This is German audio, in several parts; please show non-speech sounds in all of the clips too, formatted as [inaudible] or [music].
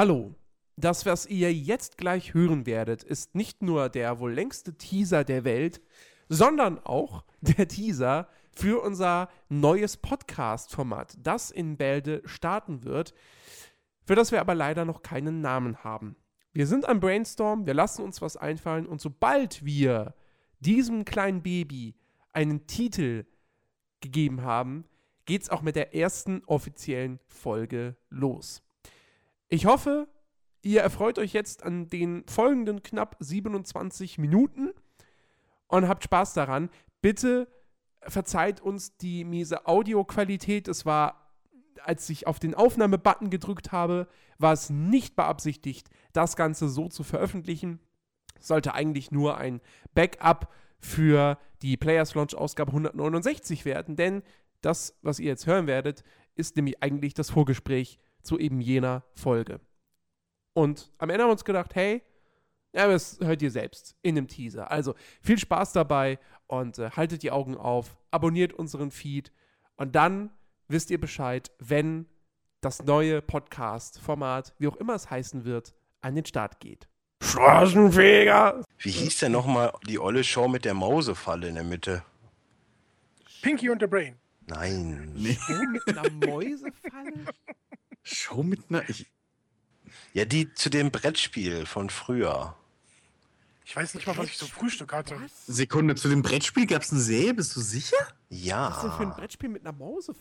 Hallo. Das, was ihr jetzt gleich hören werdet, ist nicht nur der wohl längste Teaser der Welt, sondern auch [laughs] der Teaser für unser neues Podcast-Format, das in Bälde starten wird, für das wir aber leider noch keinen Namen haben. Wir sind am Brainstorm, wir lassen uns was einfallen und sobald wir diesem kleinen Baby einen Titel gegeben haben, geht es auch mit der ersten offiziellen Folge los. Ich hoffe, ihr erfreut euch jetzt an den folgenden knapp 27 Minuten und habt Spaß daran. Bitte verzeiht uns die miese Audioqualität. Es war, als ich auf den Aufnahmebutton gedrückt habe, war es nicht beabsichtigt, das Ganze so zu veröffentlichen. Sollte eigentlich nur ein Backup für die Players Launch Ausgabe 169 werden, denn das, was ihr jetzt hören werdet, ist nämlich eigentlich das Vorgespräch zu eben jener Folge. Und am Ende haben wir uns gedacht, hey, ja, das hört ihr selbst in dem Teaser. Also viel Spaß dabei und äh, haltet die Augen auf, abonniert unseren Feed und dann wisst ihr Bescheid, wenn das neue Podcast-Format, wie auch immer es heißen wird, an den Start geht. Straßenfeger! Wie hieß denn nochmal die olle Show mit der Mausefalle in der Mitte? Pinky und the Brain. Nein. Nee. mit einer Mäusefalle? [laughs] Show mit einer. Ich, ja, die zu dem Brettspiel von früher. Ich weiß nicht mal, was ich zum Frühstück hatte. Was? Sekunde, zu dem Brettspiel gab es eine Serie, bist du sicher? Ja. Was ist denn für ein Brettspiel mit einer Mause?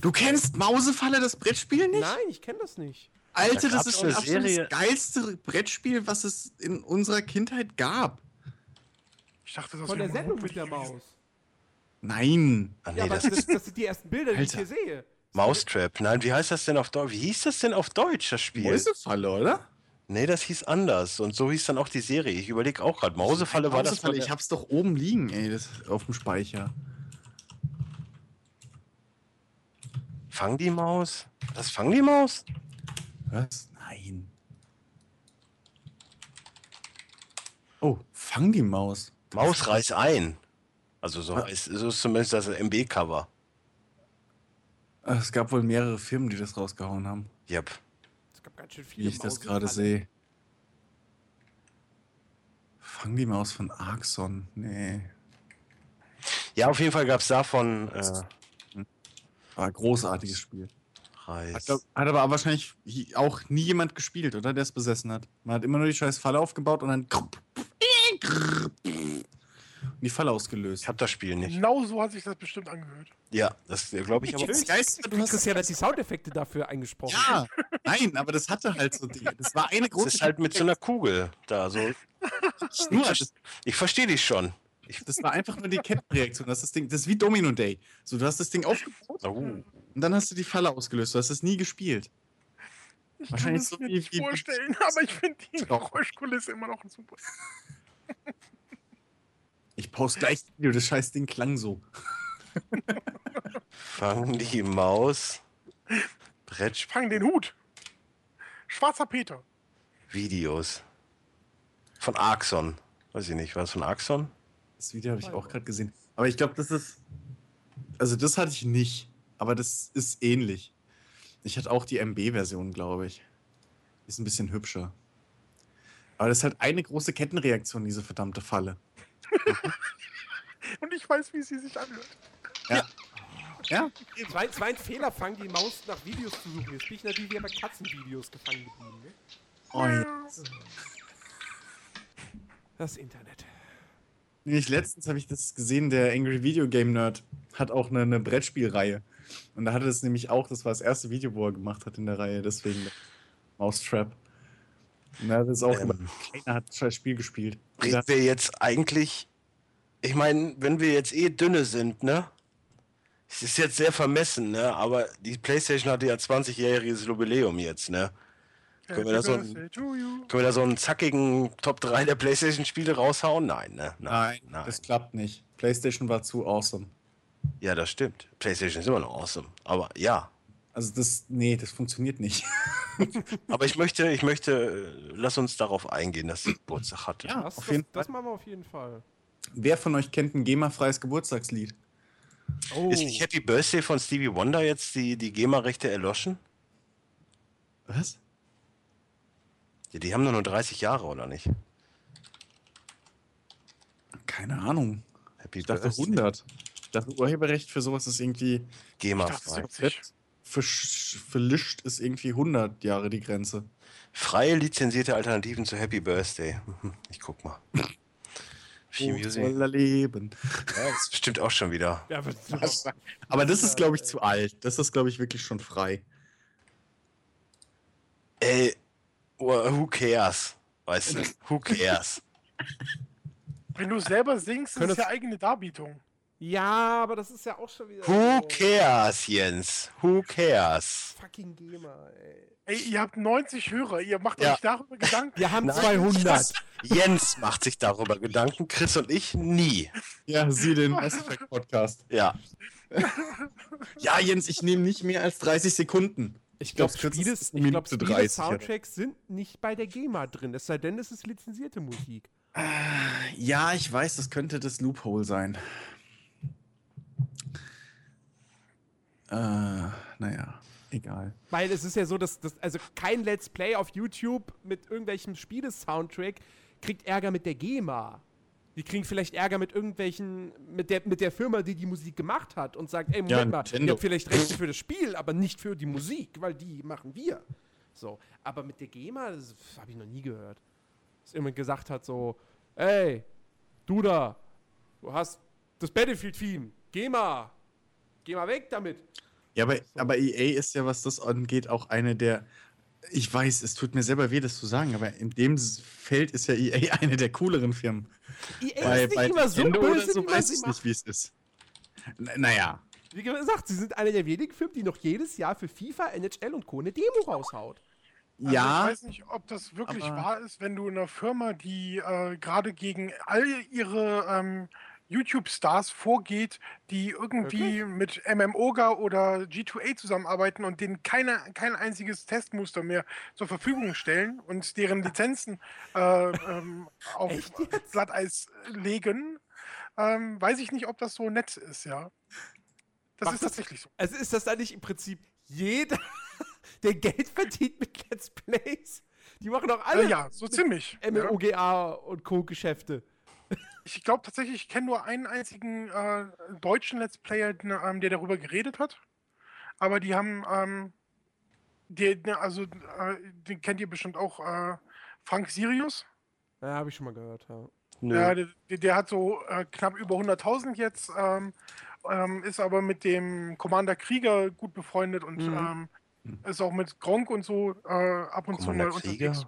Du kennst Mausefalle, das Brettspiel nicht? Nein, ich kenne das nicht. Alter, da das ist das geilste Brettspiel, was es in unserer Kindheit gab. Ich dachte, das Von der Sendung mit der Maus. Nein. Ach, nee, ja, das, das, das, sind die ersten Bilder, die Alter. ich hier sehe. Mousetrap. Nein, wie heißt das denn auf Deutsch? Wie hieß das denn auf Deutsch, das Spiel? Mäusefalle, oder? Nee, das hieß anders. Und so hieß dann auch die Serie. Ich überlege auch gerade. Mausefalle war das. Ich hab's doch oben liegen, ey, das auf dem Speicher. Fang die Maus? Das Fang die Maus? Was? Nein. Oh, Fang die Maus. Maus reiß ein. Also so, ist, so ist zumindest das MB-Cover. Es gab wohl mehrere Firmen, die das rausgehauen haben. Yep. Es gab ganz schön viele Wie ich das gerade sehe. Fang die Maus von Arxon. Nee. Ja, auf jeden Fall gab es davon. Äh, War ein großartiges Spiel. Reis. Hat, hat, aber wahrscheinlich auch nie jemand gespielt, oder? Der es besessen hat. Man hat immer nur die scheiß Falle aufgebaut und dann die Falle ausgelöst. Ich habe das Spiel nicht. Genau so hat sich das bestimmt angehört. Ja, das glaube ich aber. Das Geist, du hast es ja, dass die Soundeffekte dafür eingesprochen Ja, nein, aber das hatte halt so Dinge. Das war eine große. Das ist halt mit so einer Kugel da so. [laughs] nur, ich, ich verstehe dich schon. Ich, das war einfach nur die Kettenreaktion. Das, ist das, Ding, das ist wie Domino Day. So, du hast das Ding aufgebaut oh. und dann hast du die Falle ausgelöst. Du hast es nie gespielt. Ich Wahrscheinlich kann es so mir nicht vorstellen, aber ich finde die Geräuschkulisse immer noch super. [laughs] Ich poste gleich das Video, das scheiß Ding klang so. Fang die Maus. Brettspiel. Fang den Hut. Schwarzer Peter. Videos. Von Axon. Weiß ich nicht, war das von Axon? Das Video habe ich auch gerade gesehen. Aber ich glaube, das ist. Also, das hatte ich nicht. Aber das ist ähnlich. Ich hatte auch die MB-Version, glaube ich. Ist ein bisschen hübscher. Aber das ist halt eine große Kettenreaktion, diese verdammte Falle. [laughs] Und ich weiß, wie sie sich anhört. Ja. Ja? Es war, es war ein Fehler, fangen die Maus nach Videos zu suchen. Jetzt bin ich natürlich wieder bei Katzenvideos gefangen geblieben. Ne? Oh, ja. Das Internet. Nicht letztens habe ich das gesehen, der Angry Video Game Nerd hat auch eine, eine Brettspielreihe. Und da hatte es nämlich auch, das war das erste Video, wo er gemacht hat in der Reihe, deswegen Mousetrap. Na, das ist auch ähm, keiner hat das Spiel gespielt. Reden wir jetzt eigentlich, ich meine, wenn wir jetzt eh dünne sind, ne? Es ist jetzt sehr vermessen, ne? Aber die PlayStation hatte ja 20-jähriges Jubiläum jetzt, ne? Können wir, da so einen, können wir da so einen zackigen Top 3 der PlayStation-Spiele raushauen? Nein, ne? Nein, nein, das klappt nicht. PlayStation war zu awesome. Ja, das stimmt. PlayStation ist immer noch awesome. Aber ja, also das, nee, das funktioniert nicht. [laughs] Aber ich möchte, ich möchte, lass uns darauf eingehen, dass sie Geburtstag hatte. Ja, das, auf jeden das, das machen wir auf jeden Fall. Wer von euch kennt ein GEMA-freies Geburtstagslied? Oh. Ist nicht Happy Birthday von Stevie Wonder jetzt die, die GEMA-Rechte erloschen? Was? Ja, die haben doch nur 30 Jahre, oder nicht? Keine Ahnung. Happy Ich dachte Birthday. 100. Ich dachte, Urheberrecht für sowas ist irgendwie GEMA Ich dachte, frei. 70. versch- verlischt, ist irgendwie 100 Jahre die Grenze. Freie lizenzierte Alternativen zu Happy Birthday. [laughs] Ich guck mal. Viel Oh, Leben. Ja, das ist bestimmt auch schon wieder. Ja, aber [laughs] Aber das ist, glaube ich, zu alt. Das ist, glaube ich, wirklich schon frei. Ey, who cares? Weißt du, who cares? [laughs] Wenn du selber singst, ist es ja eigene Darbietung. Ja, aber das ist ja auch schon wieder. Who so. cares, Jens? Who cares? Fucking GEMA, ey. Ey, ihr habt 90 Hörer, ihr macht Ja. euch darüber Gedanken. Wir haben Nein, 200. [laughs] Jens macht sich darüber Gedanken, Chris und ich nie. Ja, sieh den Mass Podcast. Ja. Ja, Jens, ich nehme nicht mehr als 30 Sekunden. Ich glaube, glaub, ist ich glaub, Minute Spiele 30, Soundtracks sind nicht bei der GEMA drin, es sei denn, es ist lizenzierte Musik. Ja, ich weiß, das könnte das Loophole sein. Äh, naja, egal. Weil es ist ja so, dass, dass also kein Let's Play auf YouTube mit irgendwelchem Spiele-Soundtrack kriegt Ärger mit der GEMA. Die kriegen vielleicht Ärger mit irgendwelchen, mit der, mit der Firma, die die Musik gemacht hat und sagt, ey, Moment Ja, mal, Nintendo. ihr habt vielleicht Rechte für das Spiel, aber nicht für die Musik, weil die machen wir. So, aber mit der GEMA, das habe ich noch nie gehört. Dass jemand gesagt hat so, ey, du da, du hast das Battlefield-Theme, GEMA, geh mal weg damit. Ja, aber, aber EA ist ja, was das angeht, auch eine der. Ich weiß, es tut mir selber weh, das zu sagen, aber in dem Feld ist ja EA [laughs] eine der cooleren Firmen. EA ist nicht immer so Nintendo böse, so weiß ich nicht, wie es ist. N naja. Wie gesagt, sie sind eine der wenigen Firmen, die noch jedes Jahr für FIFA, NHL und Co. eine Demo raushaut. Also ja, Ich weiß nicht, ob das wirklich wahr ist, wenn du in einer Firma, die äh, gerade gegen all ihre ähm, YouTube-Stars vorgeht, die irgendwie mit MMOGA oder G2A zusammenarbeiten und denen keine, kein einziges Testmuster mehr zur Verfügung stellen und deren Lizenzen äh, ähm, [laughs] auf? Glatteis legen, ähm, weiß ich nicht, ob das so nett ist, ja. Das Macht ist das- tatsächlich so. Also ist das da nicht im Prinzip jeder, [laughs] der Geld verdient mit Let's Plays? Die machen doch alle Äh, ja, so ziemlich. ja. MMOGA und Co. Geschäfte. Ich glaube tatsächlich, ich kenne nur einen einzigen äh, deutschen Let's Player, ähm, der darüber geredet hat. Aber die haben, ähm, der, der- also, äh, den kennt ihr bestimmt auch, äh, Frank Sirius. Ja, habe ich schon mal gehört, ja. Nö. Ja, der, der- hat so äh, knapp über 100.000 jetzt, ähm, ähm, ist aber mit dem Commander Krieger gut befreundet und Mhm. ähm, ist auch mit Gronk und so äh, ab und zu Commander mal Krieger? unterwegs.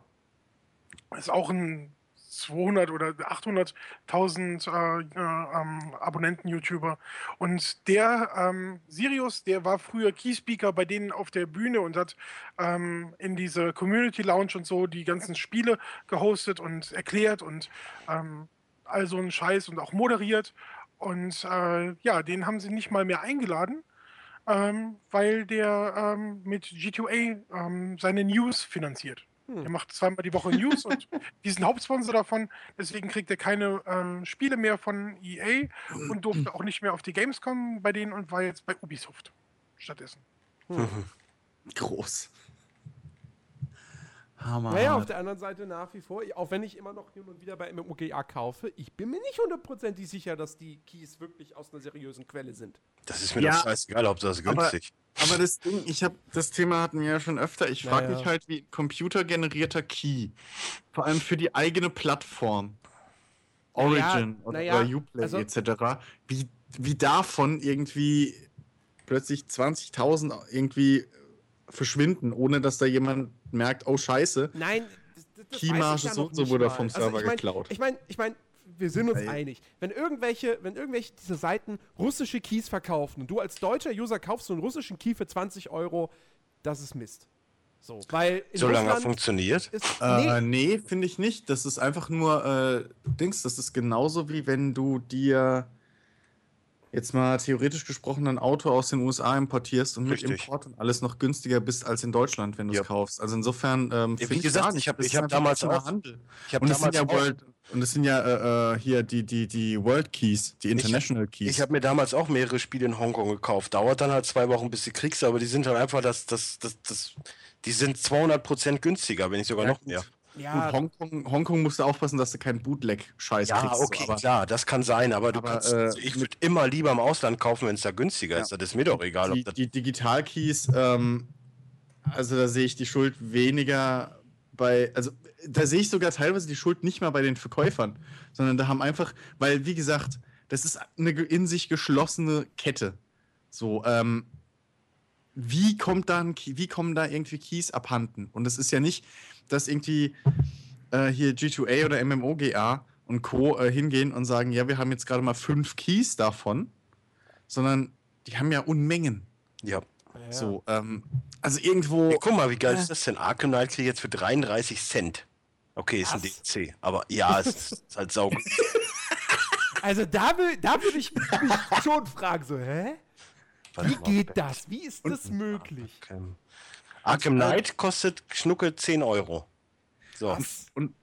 Ist auch ein 200 oder 800.000 äh, äh, ähm, Abonnenten-YouTuber. Und der ähm, Sirius, der war früher Keyspeaker bei denen auf der Bühne und hat ähm, in diese Community Lounge und so die ganzen Spiele gehostet und erklärt und ähm, all so einen Scheiß und auch moderiert. Und äh, ja, den haben sie nicht mal mehr eingeladen, ähm, weil der ähm, mit G2A ähm, seine News finanziert. Hm. Er macht zweimal die Woche News und [laughs] die sind Hauptsponsor davon. Deswegen kriegt er keine ähm, Spiele mehr von EA und durfte auch nicht mehr auf die Gamescom bei denen und war jetzt bei Ubisoft stattdessen. [laughs] groß. Hammer. Naja, auf der anderen Seite nach wie vor, auch wenn ich immer noch hin und wieder bei MMOGA kaufe, ich bin mir nicht hundertprozentig sicher, dass die Keys wirklich aus einer seriösen Quelle sind. Das ist mir Ja. doch scheißegal, ob das günstig. Aber das Ding, ich habe das Thema hatten wir ja schon öfter. Ich frage Naja. mich halt, wie computergenerierter Key, vor allem für die eigene Plattform, Origin oder, naja, oder Uplay also- etc., wie, wie davon irgendwie plötzlich 20.000 irgendwie verschwinden, ohne dass da jemand merkt, oh Scheiße, Nein, das, das, Keymarge ja so und so wurde mal. Also vom Server ich mein, geklaut. Ich meine, ich mein, wir sind uns Ey. einig. Wenn irgendwelche, wenn irgendwelche dieser Seiten russische Keys verkaufen und du als deutscher User kaufst so einen russischen Key für 20 Euro, das ist Mist. So, weil Solange er funktioniert. ist, Äh, nee, nee, finde ich nicht. Das ist einfach nur äh, Dings. Das ist genauso wie wenn du dir jetzt mal theoretisch gesprochen ein Auto aus den USA importierst und mit Richtig. Import und alles noch günstiger bist als in Deutschland, wenn du es Ja. kaufst. Also insofern. Ähm, Ja, wie ich gesagt, ich hab- Das ich ist hab damals auch- Handel. Ich habe Und es sind damals, ja auch- World, und es sind ja äh, äh, hier die, die, die World Keys, die International Keys. ich hab mir damals auch mehrere Spiele in Hongkong gekauft. Dauert dann halt zwei Wochen, bis du kriegst, aber die sind halt einfach das, das, das, das die sind 200% günstiger, wenn nicht sogar Ja, noch mehr. Ja, Gut, Hongkong, Hongkong musst du aufpassen, dass du keinen Bootleg-Scheiß Ja, kriegst. okay, so, aber klar, das kann sein, aber du aber, kannst, äh, also ich würde immer lieber im Ausland kaufen, wenn es da günstiger Ja. ist. Das ist mir doch egal, die, ob das. die Digital-Keys, ähm, also da sehe ich die Schuld weniger bei, also da sehe ich sogar teilweise die Schuld nicht mal bei den Verkäufern, sondern da haben einfach, weil wie gesagt, das ist eine in sich geschlossene Kette. So, ähm, wie kommt da ein wie kommen da irgendwie Keys abhanden? Und es ist ja nicht, dass irgendwie äh, hier G2A oder MMOGA und Co. Äh, hingehen und sagen, ja, wir haben jetzt gerade mal fünf Keys davon, sondern die haben ja Unmengen. Ja. ja. So, ähm, also irgendwo. Hey, guck mal, wie geil ist das denn? Arkham Knight kriege ich jetzt für 33 Cent. Okay, ist ein Was? DLC, aber ja, es ist halt saugut. [laughs] Also da, da würde ich mich schon fragen, so, hä? Wie geht das? Wie ist das möglich? Arkham, Arkham Knight kostet Schnucke 10 Euro. So, Und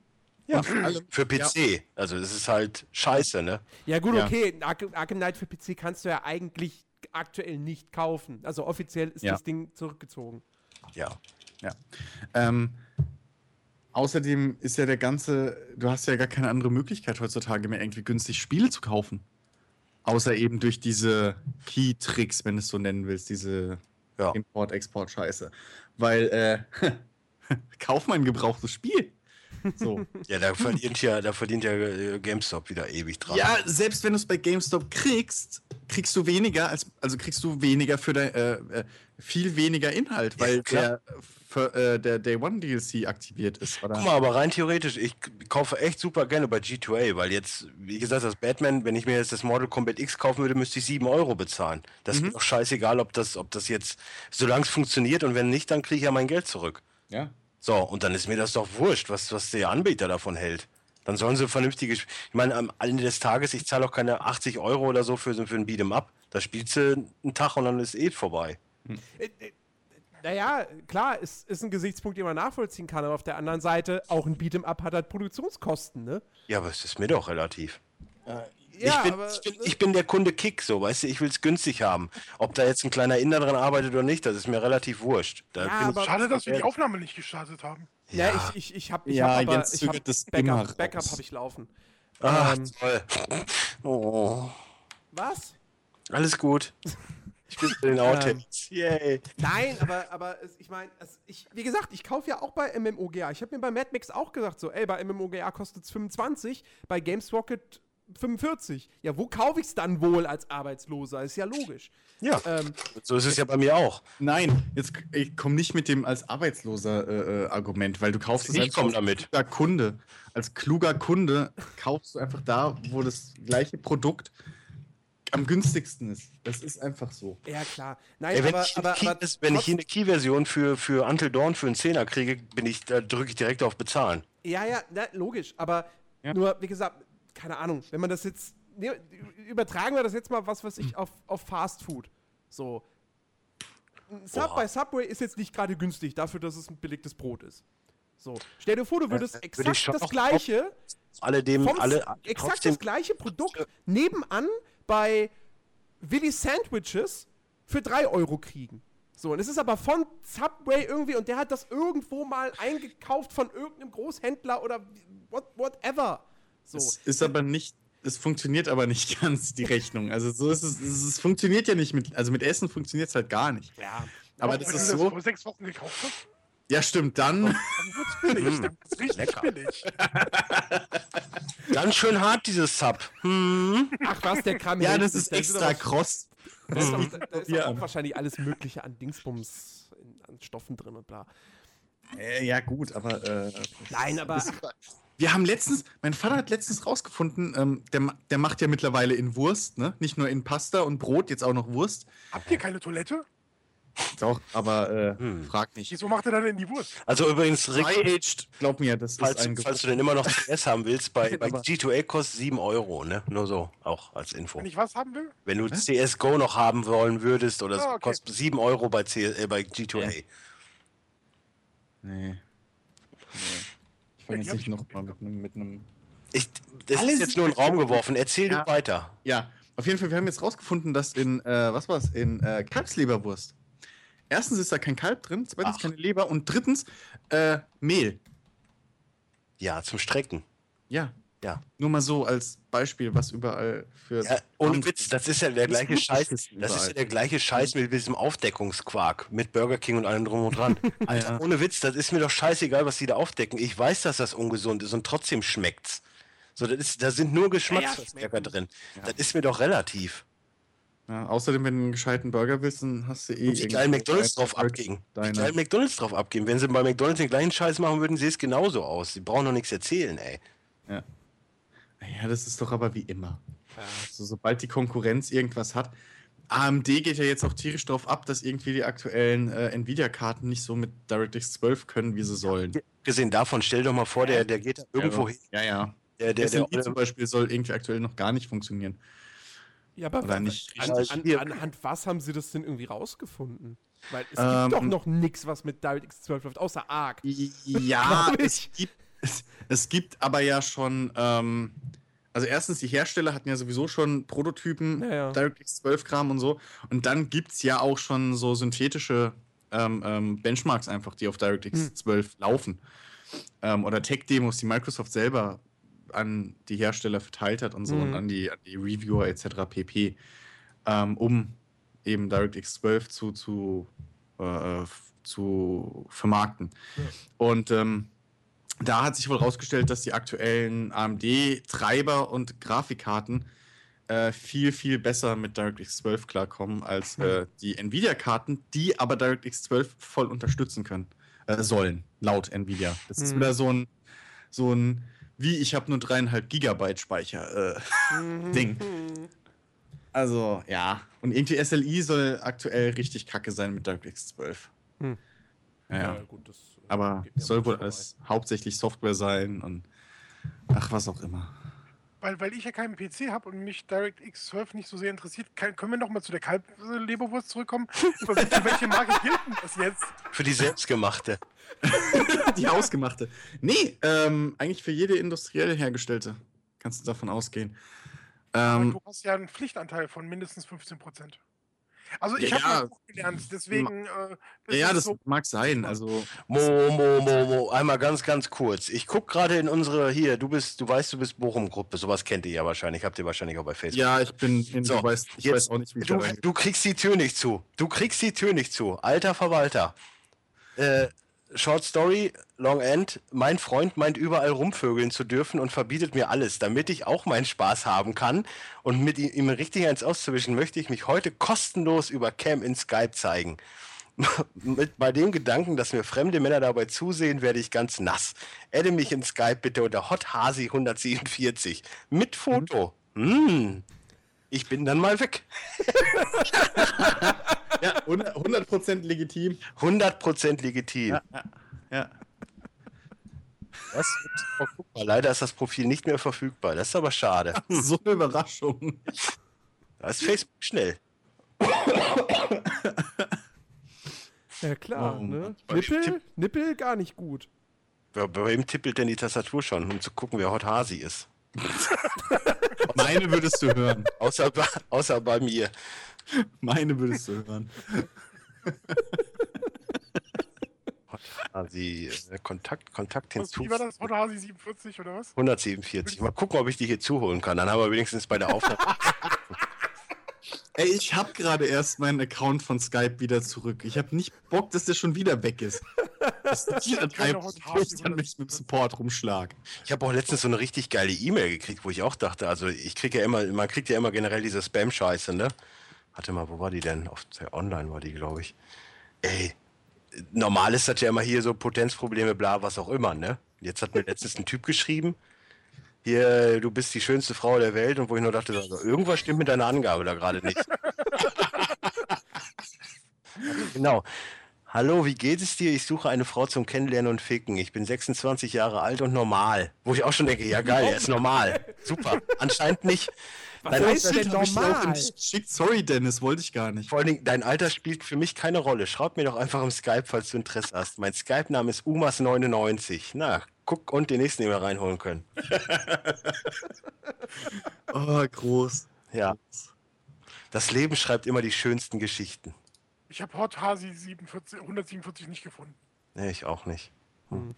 ja, und für PC. Also, es ist halt scheiße, ne? Ja gut, Ja. okay, Arkham, Arkham Knight für PC kannst du ja eigentlich aktuell nicht kaufen. Also offiziell ist Ja. das Ding zurückgezogen. Ja. Ja. Ähm, außerdem ist ja der ganze, du hast ja gar keine andere Möglichkeit heutzutage mehr irgendwie günstig Spiele zu kaufen. Außer eben durch diese Key-Tricks, wenn du es so nennen willst, diese Ja. Import-Export-Scheiße. Weil, äh, [laughs] kauf mal ein gebrauchtes Spiel. So. Ja, da verdient ja, da verdient ja äh, GameStop wieder ewig dran. ja, selbst wenn du es bei GameStop kriegst, kriegst du weniger als, also kriegst du weniger für dein, äh, äh, viel weniger Inhalt, Ja, weil klar. der, für, äh, der Day One DLC aktiviert ist, oder? Guck mal, aber rein theoretisch, ich kaufe echt super gerne bei G2A, weil jetzt, wie gesagt, das Batman, wenn ich mir jetzt das Mortal Kombat X kaufen würde, müsste ich 7 Euro bezahlen. Das ist mir doch scheißegal, ob das, ob das jetzt, solange es funktioniert und wenn nicht, dann kriege ich ja mein Geld zurück. Ja. So, und dann ist mir das doch wurscht, was, was der Anbieter davon hält. Dann sollen sie vernünftige. Ich meine, am Ende des Tages, ich zahle auch keine 80 Euro oder so für, so- für ein Beat'em Up. Da spielst du einen Tag und dann ist eh vorbei. Äh, äh, Naja, klar, ist, ist ein Gesichtspunkt, den man nachvollziehen kann, aber auf der anderen Seite, auch ein Beat'em Up hat halt Produktionskosten, ne? Ja, aber es ist mir doch relativ. Ja, ich, bin, aber, ich, bin, ich bin der Kunde Kick, so, weißt du, ich will es günstig haben. Ob da jetzt ein kleiner Inder dran arbeitet oder nicht, das ist mir relativ wurscht. Da Ja, bin aber- Schade, dass wir die Aufnahme nicht gestartet haben. ja, ich, ich, ich hab, ich Ja, hab aber, ich hab das Backup, Backup habe ich laufen. Ach, Ähm, toll. Oh, [laughs] Was? alles gut. Ich bin für den [laughs] Outtakes. Yay. Nein, aber, aber ich meine, ich, wie gesagt, ich kaufe ja auch bei MMOGA. Ich habe mir bei Mad Max auch gesagt, so, ey, bei MMOGA kostet es 25, bei Games Rocket 45. Ja, wo kaufe ich es dann wohl als Arbeitsloser? Ist ja logisch. Ja, Ähm, so ist es ja bei mir auch. Nein, jetzt ich komm nicht mit dem als arbeitsloser äh, äh, Argument, weil du kaufst es als damit. kluger Kunde. Als kluger Kunde kaufst du einfach da, wo das gleiche Produkt am günstigsten ist. Das ist einfach so. ja, klar. Nein, Ey, wenn, aber, ich, aber, aber wenn ich hier eine Key-Version für, für Until Dawn für einen Zehner kriege, bin ich, da drücke ich direkt auf Bezahlen. Ja, ja, na, logisch. Aber Ja. nur, wie gesagt, keine Ahnung, wenn man das jetzt. Ne, übertragen wir das jetzt mal, was weiß ich, auf, auf Fast Food. So. Sub bei Subway ist jetzt nicht gerade günstig, dafür, dass es ein belegtes Brot ist. So. Stell dir vor, du würdest Äh, exakt schon das gleiche, Alle dem, vom, alle, exakt das gleiche Produkt nebenan bei Willy Sandwiches für 3 Euro kriegen. So, und es ist aber von Subway irgendwie und der hat das irgendwo mal eingekauft von irgendeinem Großhändler oder what, whatever. So. Es ist aber nicht, es funktioniert aber nicht [laughs] ganz, die Rechnung. Also so ist es, es, es funktioniert ja nicht mit, also mit Essen funktioniert es halt gar nicht. ja. Aber Auch das wenn ist du so, das vor sechs Wochen gekauft hast, ja stimmt, dann, dann wird's billig. Dann wird's richtig Lecker. billig. [laughs] [laughs] Ganz schön hart, dieses Sub. Hm. Ach was, der Kram ja, das ist extra kross. Da ist, auch, da ist Ja. auch wahrscheinlich alles Mögliche an Dingsbums, in, an Stoffen drin und bla. Äh, ja gut, aber äh, Nein, aber Das- Wir haben letztens, mein Vater hat letztens rausgefunden, ähm, der, der macht ja mittlerweile in Wurst, ne? Nicht nur in Pasta und Brot, jetzt auch noch Wurst. Habt ihr keine Toilette? Doch, aber äh, Hm. frag nicht. Wieso macht ihr dann denn die Wurst? Also übrigens, Rick, Dry-aged, glaub mir, das falls, ist ein falls du denn immer noch CS haben willst, bei, [laughs] bei Aber- G2A kostet 7 Euro, ne? Nur so, auch als Info. Wenn ich was haben will? Wenn du CSGO noch haben wollen würdest oder so, Ah, okay. kostet 7 Euro bei, C äh, bei G2A. Ja. Nee. nee. Die jetzt nicht ich noch noch mal mit einem. Mit einem Ich, das Alles ist jetzt nur in den Raum geworfen. Erzähl Ja. du weiter. ja, auf jeden Fall, wir haben jetzt rausgefunden, dass in, äh, was war's, in äh, Kalbsleberwurst. Erstens ist da kein Kalb drin, zweitens Ach. keine Leber und drittens äh, Mehl. Ja, zum Strecken. Ja. Ja. Nur mal so als Beispiel, was überall für. Ja, ohne Witz, das ist ja der Das gleiche Scheiß. beschissen Das ist ja der gleiche Scheiß mit diesem Aufdeckungsquark, mit Burger King und allem drum und dran. [laughs] Alter, Ja. ohne Witz, das ist mir doch scheißegal, was die da aufdecken. Ich weiß, dass das ungesund ist und trotzdem schmeckt's. So, das ist, da sind nur Geschmacksverstärker drin. Das ist mir doch relativ. Ja, außerdem, wenn du einen gescheiten Burger willst, dann hast du eh. Und die geilen McDonalds drauf abgeben. Die geilen McDonalds drauf abgeben. Wenn sie bei McDonalds den gleichen Scheiß machen würden, sähe es genauso aus. Sie brauchen doch nichts erzählen, ey. ja, das ist doch aber wie immer. Also, sobald die Konkurrenz irgendwas hat. AMD geht ja jetzt auch tierisch darauf ab, dass irgendwie die aktuellen äh, Nvidia-Karten nicht so mit DirectX 12 können, wie sie sollen. Gesehen davon, stell doch mal vor, der, der geht da irgendwo hin. Ja, ja. Der, der, Der, der, zum Beispiel soll irgendwie aktuell noch gar nicht funktionieren. Ja, aber Oder nicht an, an, anhand was haben sie das denn irgendwie rausgefunden? Weil es Ähm, gibt doch noch nichts, was mit DirectX 12 läuft, außer ARC. Ja, [laughs] es gibt, es, es gibt aber ja schon, ähm, also erstens, die Hersteller hatten ja sowieso schon Prototypen, Ja, ja. DirectX 12 Kram und so. Und dann gibt es ja auch schon so synthetische ähm, ähm, Benchmarks einfach, die auf DirectX Hm. 12 laufen. Ähm, oder Tech-Demos, die Microsoft selber an die Hersteller verteilt hat und so Mhm. und an die, an die Reviewer etc. pp. Ähm, um eben DirectX 12 zu, zu, äh, zu vermarkten. Und ähm, da hat sich wohl herausgestellt, dass die aktuellen AMD-Treiber und Grafikkarten äh, viel, viel besser mit DirectX 12 klarkommen als äh, die Nvidia-Karten, die aber DirectX 12 voll unterstützen können, äh, sollen, laut Nvidia. Das ist Mhm. wieder so ein, so ein, wie ich habe nur dreieinhalb Gigabyte Speicher. Äh, Ding. also, ja. Und irgendwie SLI soll aktuell richtig kacke sein mit DirectX 12. Hm. Ja, ja. gut, das äh, Aber soll wohl alles hauptsächlich Software sein und ach, was auch immer. Weil, weil ich ja keinen PC habe und mich DirectX 12 nicht so sehr interessiert, kann, können wir noch mal zu der Kalbleberwurst zurückkommen? Für welche Marke [laughs] gilt denn das jetzt? für die selbstgemachte. [laughs] Die ausgemachte. Nee, ähm, eigentlich für jede industriell hergestellte. Kannst du davon ausgehen. Ähm, du hast ja einen Pflichtanteil von mindestens 15 Prozent. Also ich Ja, habe mal gelernt, deswegen. Äh, ist ja, das so, mag sein. Also, Mo, mo, mo, mo. Einmal ganz, ganz kurz. Ich guck gerade in unsere, hier, du bist, du weißt, du bist Bochum-Gruppe. Sowas kennt ihr ja wahrscheinlich. Habt ihr wahrscheinlich auch bei Facebook. ja, ich bin, in, So, du weißt, ich jetzt- weiß auch nicht, wie ich Du, du kriegst die Tür nicht zu. Du kriegst die Tür nicht zu. Alter Verwalter. Äh, Short Story, Long End. Mein Freund meint überall rumvögeln zu dürfen und verbietet mir alles. Damit ich auch meinen Spaß haben kann und mit ihm, richtig eins auszuwischen, möchte ich mich heute kostenlos über Cam in Skype zeigen. [laughs] mit, bei dem Gedanken, dass mir fremde Männer dabei zusehen, werde ich ganz nass. Adde mich in Skype bitte unter hothasi147 mit Foto. Hm. Ich bin dann mal weg. [laughs] Ja, 100%, 100% legitim. 100% legitim. Ja. Das ist verfügbar. Leider ist das Profil nicht mehr verfügbar. Das ist aber schade. [laughs] So eine Überraschung. Da ist Facebook schnell. Ja, klar, Oh, ne? Nippel, Nippel gar nicht gut. Bei, bei wem tippelt denn die Tastatur schon, um zu gucken, wer Hot Hasi ist? [laughs] Meine würdest du hören. Außer, außer bei mir. [laughs] Meine würdest du hören. Hasi, äh, Kontakt, Kontakt was, wie war das? Hasi 47 oder was? 147. Mal gucken, ob ich die hier zuholen kann. Dann haben wir wenigstens bei der Aufnahme. [laughs] Ey, ich habe gerade erst meinen Account von Skype wieder zurück. Ich habe nicht Bock, dass der schon wieder weg ist. Das [laughs] ist ich House dann mich mit Support rumschlag. Ich habe auch letztens so eine richtig geile E-Mail gekriegt, wo ich auch dachte, also ich kriege ja immer, man kriegt ja immer generell diese Spam-Scheiße, ne? Warte mal, wo war die denn? Auf der Online war die, glaube ich. Ey, normal ist das ja immer hier so Potenzprobleme, bla, was auch immer, ne? Jetzt hat mir letztens ein Typ geschrieben, hier, du bist die schönste Frau der Welt und wo ich nur dachte, also, irgendwas stimmt mit deiner Angabe da gerade nicht. [laughs] genau. Hallo, wie geht es dir? Ich suche eine Frau zum Kennenlernen und Ficken. Ich bin 26 Jahre alt und normal. Wo ich auch schon denke, ja geil, er ist normal. Super. Anscheinend nicht. Was Dein heißt Alter, denn normal? Sorry, Dennis, wollte ich gar nicht. vor allen Dingen, dein Alter spielt für mich keine Rolle. Schreib mir doch einfach im Skype, falls du Interesse hast. Mein Skype-Name ist Umas99. Na, guck und den nächsten, den wir reinholen können. [laughs] Oh, groß. Ja. Das Leben schreibt immer die schönsten Geschichten. Ich habe Hot Hasi 47, 147 nicht gefunden. Nee, ich auch nicht. Hm.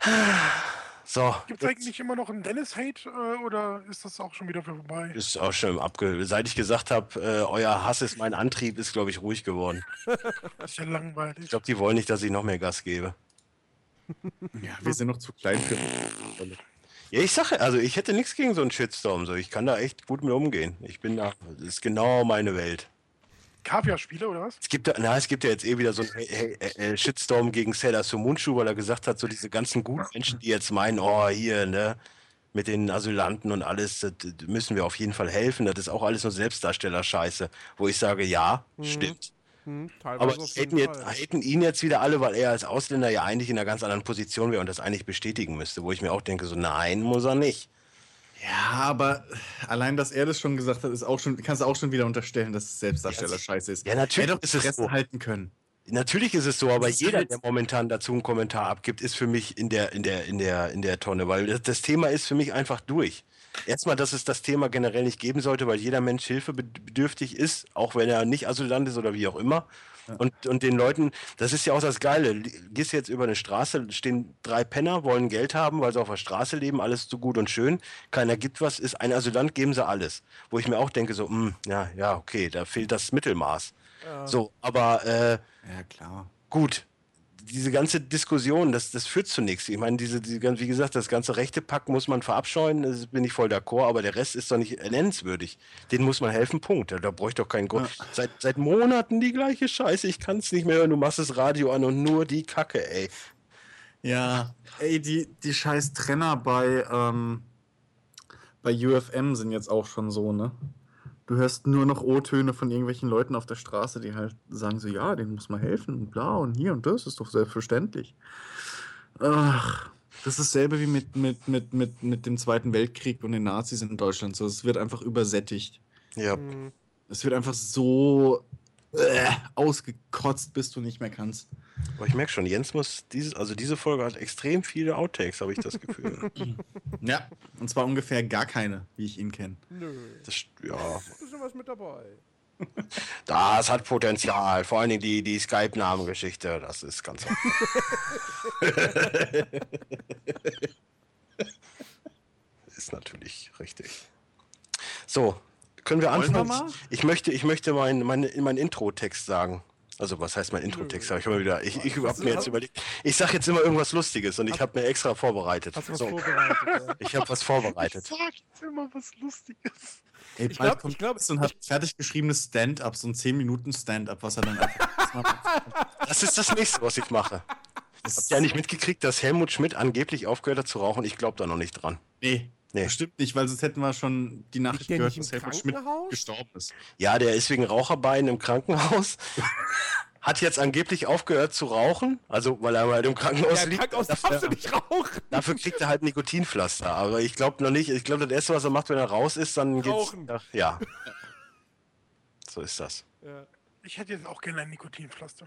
[sighs] So, Gibt es eigentlich immer noch einen Dennis-Hate äh, oder ist das auch schon wieder vorbei? ist auch schon abge... Seit ich gesagt habe, äh, euer Hass ist mein Antrieb, ist, glaube ich, ruhig geworden. [laughs] ist ja langweilig. Ich glaube, die wollen nicht, dass ich noch mehr Gas gebe. [laughs] Ja, wir sind noch zu klein für. Ja, ich sage, also ich hätte nichts gegen so einen Shitstorm. So. Ich kann da echt gut mit umgehen. Ich bin da, das ist genau meine Welt. Kaviar-Spiele oder was? Es gibt, ja- na, es gibt ja jetzt eh wieder so einen hey, hey, äh, Shitstorm gegen Sailor Sumunchu, weil er gesagt hat, so diese ganzen guten Menschen, die jetzt meinen, oh, hier, ne, mit den Asylanten und alles, das, müssen wir auf jeden Fall helfen. Das ist auch alles nur Selbstdarsteller-Scheiße. Wo ich sage, ja, stimmt. Hm, teilweise Aber haten, jetzt, haten ihn jetzt wieder alle, weil er als Ausländer ja eigentlich in einer ganz anderen Position wäre und das eigentlich bestätigen müsste. Wo ich mir auch denke, so, nein, muss er nicht. Ja, aber allein, dass er das schon gesagt hat, ist auch schon, kannst du auch schon wieder unterstellen, dass es Selbstdarsteller scheiße ist. Ja, natürlich hätte ist doch es die Fresse so. halten können. Natürlich ist es so, aber Das ist jeder, halt- der momentan dazu einen Kommentar abgibt, ist für mich in der, in der, in der, in der Tonne, weil das, das Thema ist für mich einfach durch. Erstmal, dass es das Thema generell nicht geben sollte, weil jeder Mensch hilfebedürftig ist, auch wenn er nicht Asylant ist oder wie auch immer. Und, und den Leuten, das ist ja auch das Geile. Gehst jetzt über eine Straße, stehen drei Penner, wollen Geld haben, weil sie auf der Straße leben, alles so gut und schön. Keiner gibt was, ist ein Asylant, geben sie alles. Wo ich mir auch denke, so, hm, ja, ja, okay, da fehlt das Mittelmaß. So, aber äh, Ja, klar. gut, diese ganze Diskussion, das, das führt zu nichts. Ich meine, diese, diese, wie gesagt, das ganze rechte Pack muss man verabscheuen, das bin ich voll d'accord, aber der Rest ist doch nicht nennenswürdig. Den muss man helfen, Punkt. Da, da brauche ich doch keinen Grund. Seit, seit Monaten die gleiche Scheiße, ich kann es nicht mehr hören, du machst das Radio an und nur die Kacke, ey. Ja, ey, die, die scheiß Trenner bei, ähm, bei UFM sind jetzt auch schon so, ne? Du hörst nur noch O-Töne von irgendwelchen Leuten auf der Straße, die halt sagen so, ja, denen muss man helfen und bla und hier und das ist doch selbstverständlich. Ach, das ist dasselbe wie mit, mit, mit, mit, mit dem Zweiten Weltkrieg und den Nazis in Deutschland. So, es wird einfach übersättigt. Ja, Hm, Es wird einfach so äh, ausgekotzt, bis du nicht mehr kannst. Aber ich merke schon, Jens muss dieses, also diese Folge hat extrem viele Outtakes, habe ich das Gefühl. [laughs] Ja, und zwar ungefähr gar keine, wie ich ihn kenne. nö, Das, ja, ist schon was mit dabei. [laughs] das hat Potenzial. Vor allen Dingen die, die Skype-Namengeschichte, das ist ganz [laughs] Ist natürlich richtig. So, können wir Wollen wir anfangen? mal? Ich möchte, ich möchte meinen mein, mein Intro-Text sagen. Also, was heißt mein Intro-Text? Hab Ich, wieder, ich, ich habe mir jetzt überlegt, ich sage jetzt immer irgendwas Lustiges und ich habe mir extra vorbereitet. Hast du was So, vorbereitet? ja? ich habe was vorbereitet. Sag jetzt immer was Lustiges. Ey, Ich bald glaub- kommt ich glaub- Chris und hat fertig geschriebenes Stand-up, so ein 10 Minuten Stand-up, was er dann einfach. [laughs] Das ist das nächste, was ich mache. Das Habt ihr ja nicht mitgekriegt, dass Helmut Schmidt angeblich aufgehört hat zu rauchen? Ich glaube da noch nicht dran. Nee, Nee. bestimmt nicht, weil sonst hätten wir schon die Nachricht gehört, nicht dass Helmut Schmidt gestorben ist. Ja, der ist wegen Raucherbein im Krankenhaus. [laughs] Hat jetzt angeblich aufgehört zu rauchen, also weil er halt im Krankenhaus Ja, im liegt. Krankenhaus Dafür- darfst du nicht rauchen. Dafür kriegt er halt Nikotinpflaster. Aber ich glaube noch nicht. Ich glaube, das erste, was er macht, wenn er raus ist, dann geht's. Rauchen. Ach, ja. So ist das. Ja. Ich hätte jetzt auch gerne ein Nikotinpflaster.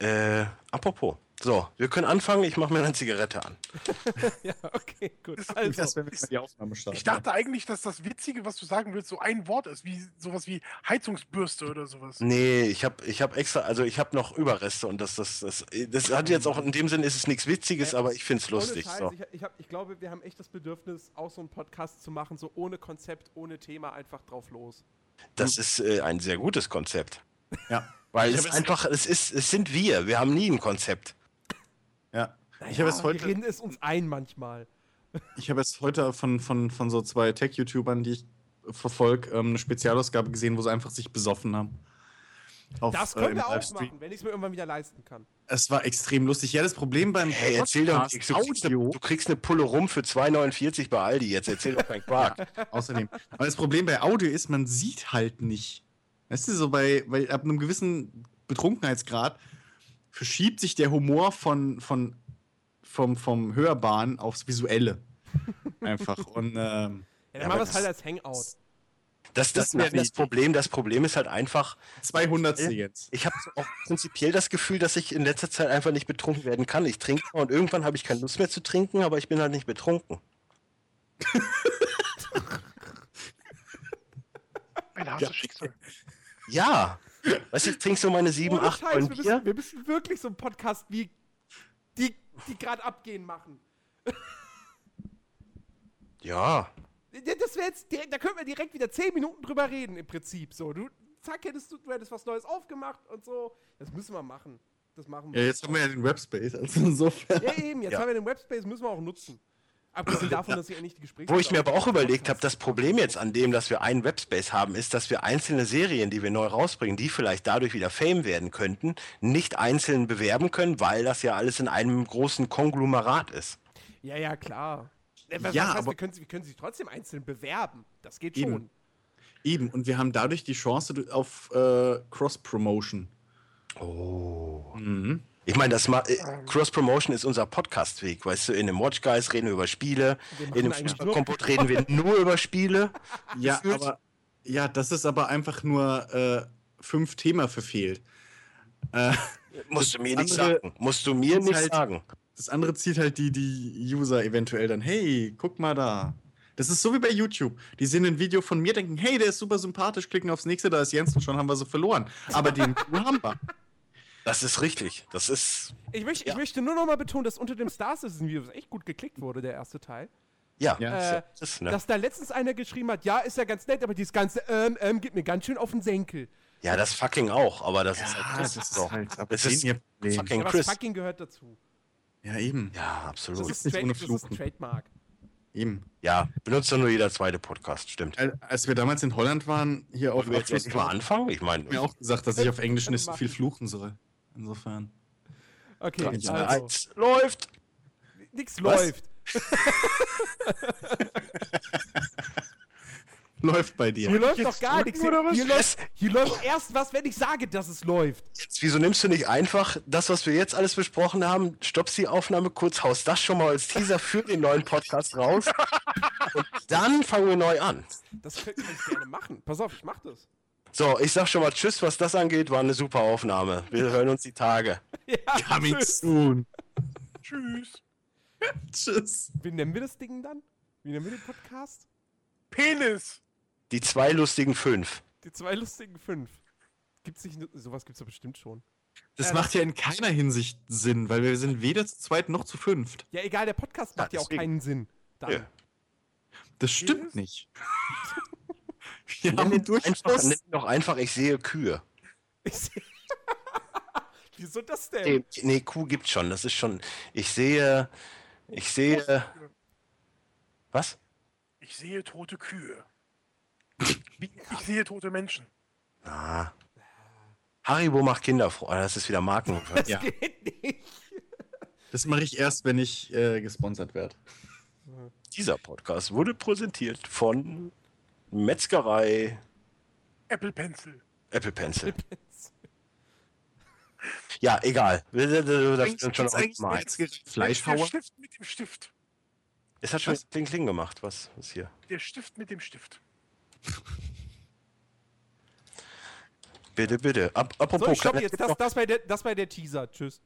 Äh, apropos. So, wir können anfangen. Ich mache mir eine Zigarette an. [laughs] ja, okay, gut. Also, Das wäre die Aufnahme starten. Ich dachte eigentlich, dass das Witzige, was du sagen willst, so ein Wort ist, wie sowas wie Heizungsbürste oder sowas. Nee, ich habe ich hab extra, also ich habe noch Überreste und das, das, das, das hat jetzt auch in dem Sinn ist es nichts Witziges, Äh, aber ich finde es lustig. Scheiß, So. ich, ich, hab, ich glaube, wir haben echt das Bedürfnis, auch so einen Podcast zu machen, so ohne Konzept, ohne Thema, einfach drauf los. Das ist äh, ein sehr gutes Konzept. Ja. Weil Ich es einfach, es ist, es sind wir. Wir haben nie ein Konzept. Ja. Ich Ja, habe Wir heute, reden es uns ein manchmal. [laughs] ich habe jetzt heute von, von, von so zwei Tech-YouTubern, die ich verfolge, ähm, eine Spezialausgabe gesehen, wo sie einfach sich besoffen haben. Auf, Das äh, können im wir auch Livestream. machen, wenn ich es mir irgendwann wieder leisten kann. Es war extrem lustig. Ja, das Problem beim Hey, erzähl doch. Du kriegst, eine, Audio, du kriegst eine Pulle rum für 2,49 bei Aldi. Jetzt erzähl doch keinen Quark. [laughs] außerdem. Aber das Problem bei Audio ist, man sieht halt nicht. Weißt du, so bei, bei ab einem gewissen Betrunkenheitsgrad verschiebt sich der Humor von, von, vom, vom Hörbaren aufs Visuelle. Einfach. Und ähm, Ja, dann Ja, machen wir es halt das- als Hangout. Das, das, Das das, Problem, das Problem ist halt einfach, 200 jetzt. ich habe auch prinzipiell das Gefühl, dass ich in letzter Zeit einfach nicht betrunken werden kann. Ich trinke und irgendwann habe ich keine Lust mehr zu trinken, aber ich bin halt nicht betrunken. Ein hartes Schicksal. Ja. Weißt du, ich trinke so meine sieben, Ohne acht Scheiß, Neun wir, müssen, wir müssen wirklich so einen Podcast wie die, die gerade abgehen, machen. [laughs] Ja. Ja, Das wäre jetzt direkt, da können wir direkt wieder 10 Minuten drüber reden, im Prinzip. So, du, zack, hättest du, du hättest was Neues aufgemacht und so. Das müssen wir machen. Das machen wir. Ja, jetzt haben wir ja den Webspace, also insofern. Ja, eben, jetzt Ja. haben wir den Webspace, müssen wir auch nutzen. Abgesehen davon, dass ich ja nicht die Gespräche. Wo ich mir aber auch überlegt habe, das Problem jetzt an dem, dass wir einen Webspace haben, ist, dass wir einzelne Serien, die wir neu rausbringen, die vielleicht dadurch wieder Fame werden könnten, nicht einzeln bewerben können, weil das ja alles in einem großen Konglomerat ist. Ja, ja, klar. Äh, Was Ja, heißt, aber- wir, können, sie- wir können sich trotzdem einzeln bewerben. Das geht Eben. schon. Eben, und wir haben dadurch die Chance auf äh, Cross-Promotion. Oh. Mhm. Ich meine, das ma- äh, Cross-Promotion ist unser Podcast-Weg. Weißt du, in dem Watch Guys reden wir über Spiele, Wir in dem Fußballkompott reden wir nur über Spiele. [laughs] Ja, Gefühlt- aber ja, das ist aber einfach nur äh, fünf Thema verfehlt. Äh, Musst du mir nicht sagen. Musst du mir nicht halt- sagen. das andere zieht halt die, die User eventuell dann, hey, guck mal da. Das ist so wie bei YouTube. Die sehen ein Video von mir, denken, hey, der ist super sympathisch, klicken aufs nächste, da ist Jens und schon haben wir so verloren. Aber den [laughs] haben wir. Das ist richtig. Das ist. Ich, möcht, Ja. ich möchte nur noch mal betonen, dass unter dem Star Citizen Video echt gut geklickt wurde, der erste Teil. Ja, Ja. Äh, das ist, ne? Dass da letztens einer geschrieben hat, ja, ist ja ganz nett, aber dieses ganze ähm, ähm, geht mir ganz schön auf den Senkel. ja, das fucking auch, aber das ist Ja, halt. das ist halt aber Das ist fucking Ja, was Chris. fucking gehört dazu. Ja, eben. Ja, Das absolut. ist, nicht ohne das ist Fluchen. Trademark. Eben. Ja, benutzt doch nur jeder zweite Podcast, stimmt. Al- Als wir damals in Holland waren, hier auf Wollen wir jetzt mal anfangen? Ich meine, mir auch gesagt, dass ich auf Englisch nicht so viel fluchen soll. Insofern. Okay, Ja, also, eins läuft. nix Was? läuft. [laughs] Läuft bei dir. Hier läuft jetzt doch gar nichts. Hier, was? hier, läuft, hier läuft erst was, wenn ich sage, dass es läuft. Jetzt, wieso nimmst du nicht einfach das, was wir jetzt alles besprochen haben, stoppst die Aufnahme kurz, haust das schon mal als Teaser für den neuen Podcast raus [laughs] und dann fangen wir neu an. Das könnte ich gerne machen. Pass auf, ich mach das. So, ich sag schon mal Tschüss, was das angeht, war eine super Aufnahme. Wir hören uns die Tage. [laughs] Ja, Coming tschüss. soon. Tschüss. [laughs] Tschüss. Wie nennen wir das Ding dann? Wie nennen wir den Podcast? Penis. Die zwei lustigen fünf. Die zwei lustigen fünf. Gibt's nicht, sowas gibt's doch bestimmt schon. Das Ja, macht ja in keiner Hinsicht Sinn, weil wir sind weder zu zweit noch zu fünft. Ja, egal, der Podcast macht ja, auch deswegen. keinen Sinn. Dann. Ja. Das stimmt Penis? nicht. [laughs] [laughs] wir Nenn haben einfach, nenn ihn doch einfach, ich sehe Kühe. [laughs] Ich seh- [laughs] Wieso das denn? Nee, nee, Kuh gibt's schon. Das ist schon. Ich sehe. Ich sehe. Was? Ich sehe tote Kühe. Ich sehe tote Menschen. Ah. Haribo macht Kinder froh. Ah, Das ist wieder Marken. Das Ja. geht nicht. Das mache ich erst, wenn ich äh, gesponsert werde. Dieser Podcast wurde präsentiert von Metzgerei Apple Pencil. Apple Pencil. Ja, egal. Wir sind- wir Eigentlich sind schon eins. gerecht Der Fleischhauer. Stift mit dem Stift. Es hat schon Was? Kling Kling gemacht. Was ist hier? Der Stift mit dem Stift. Bitte, bitte. Ap apropos. So, ich kleiner jetzt. Das, das, bei der, das bei der Teaser. Tschüss.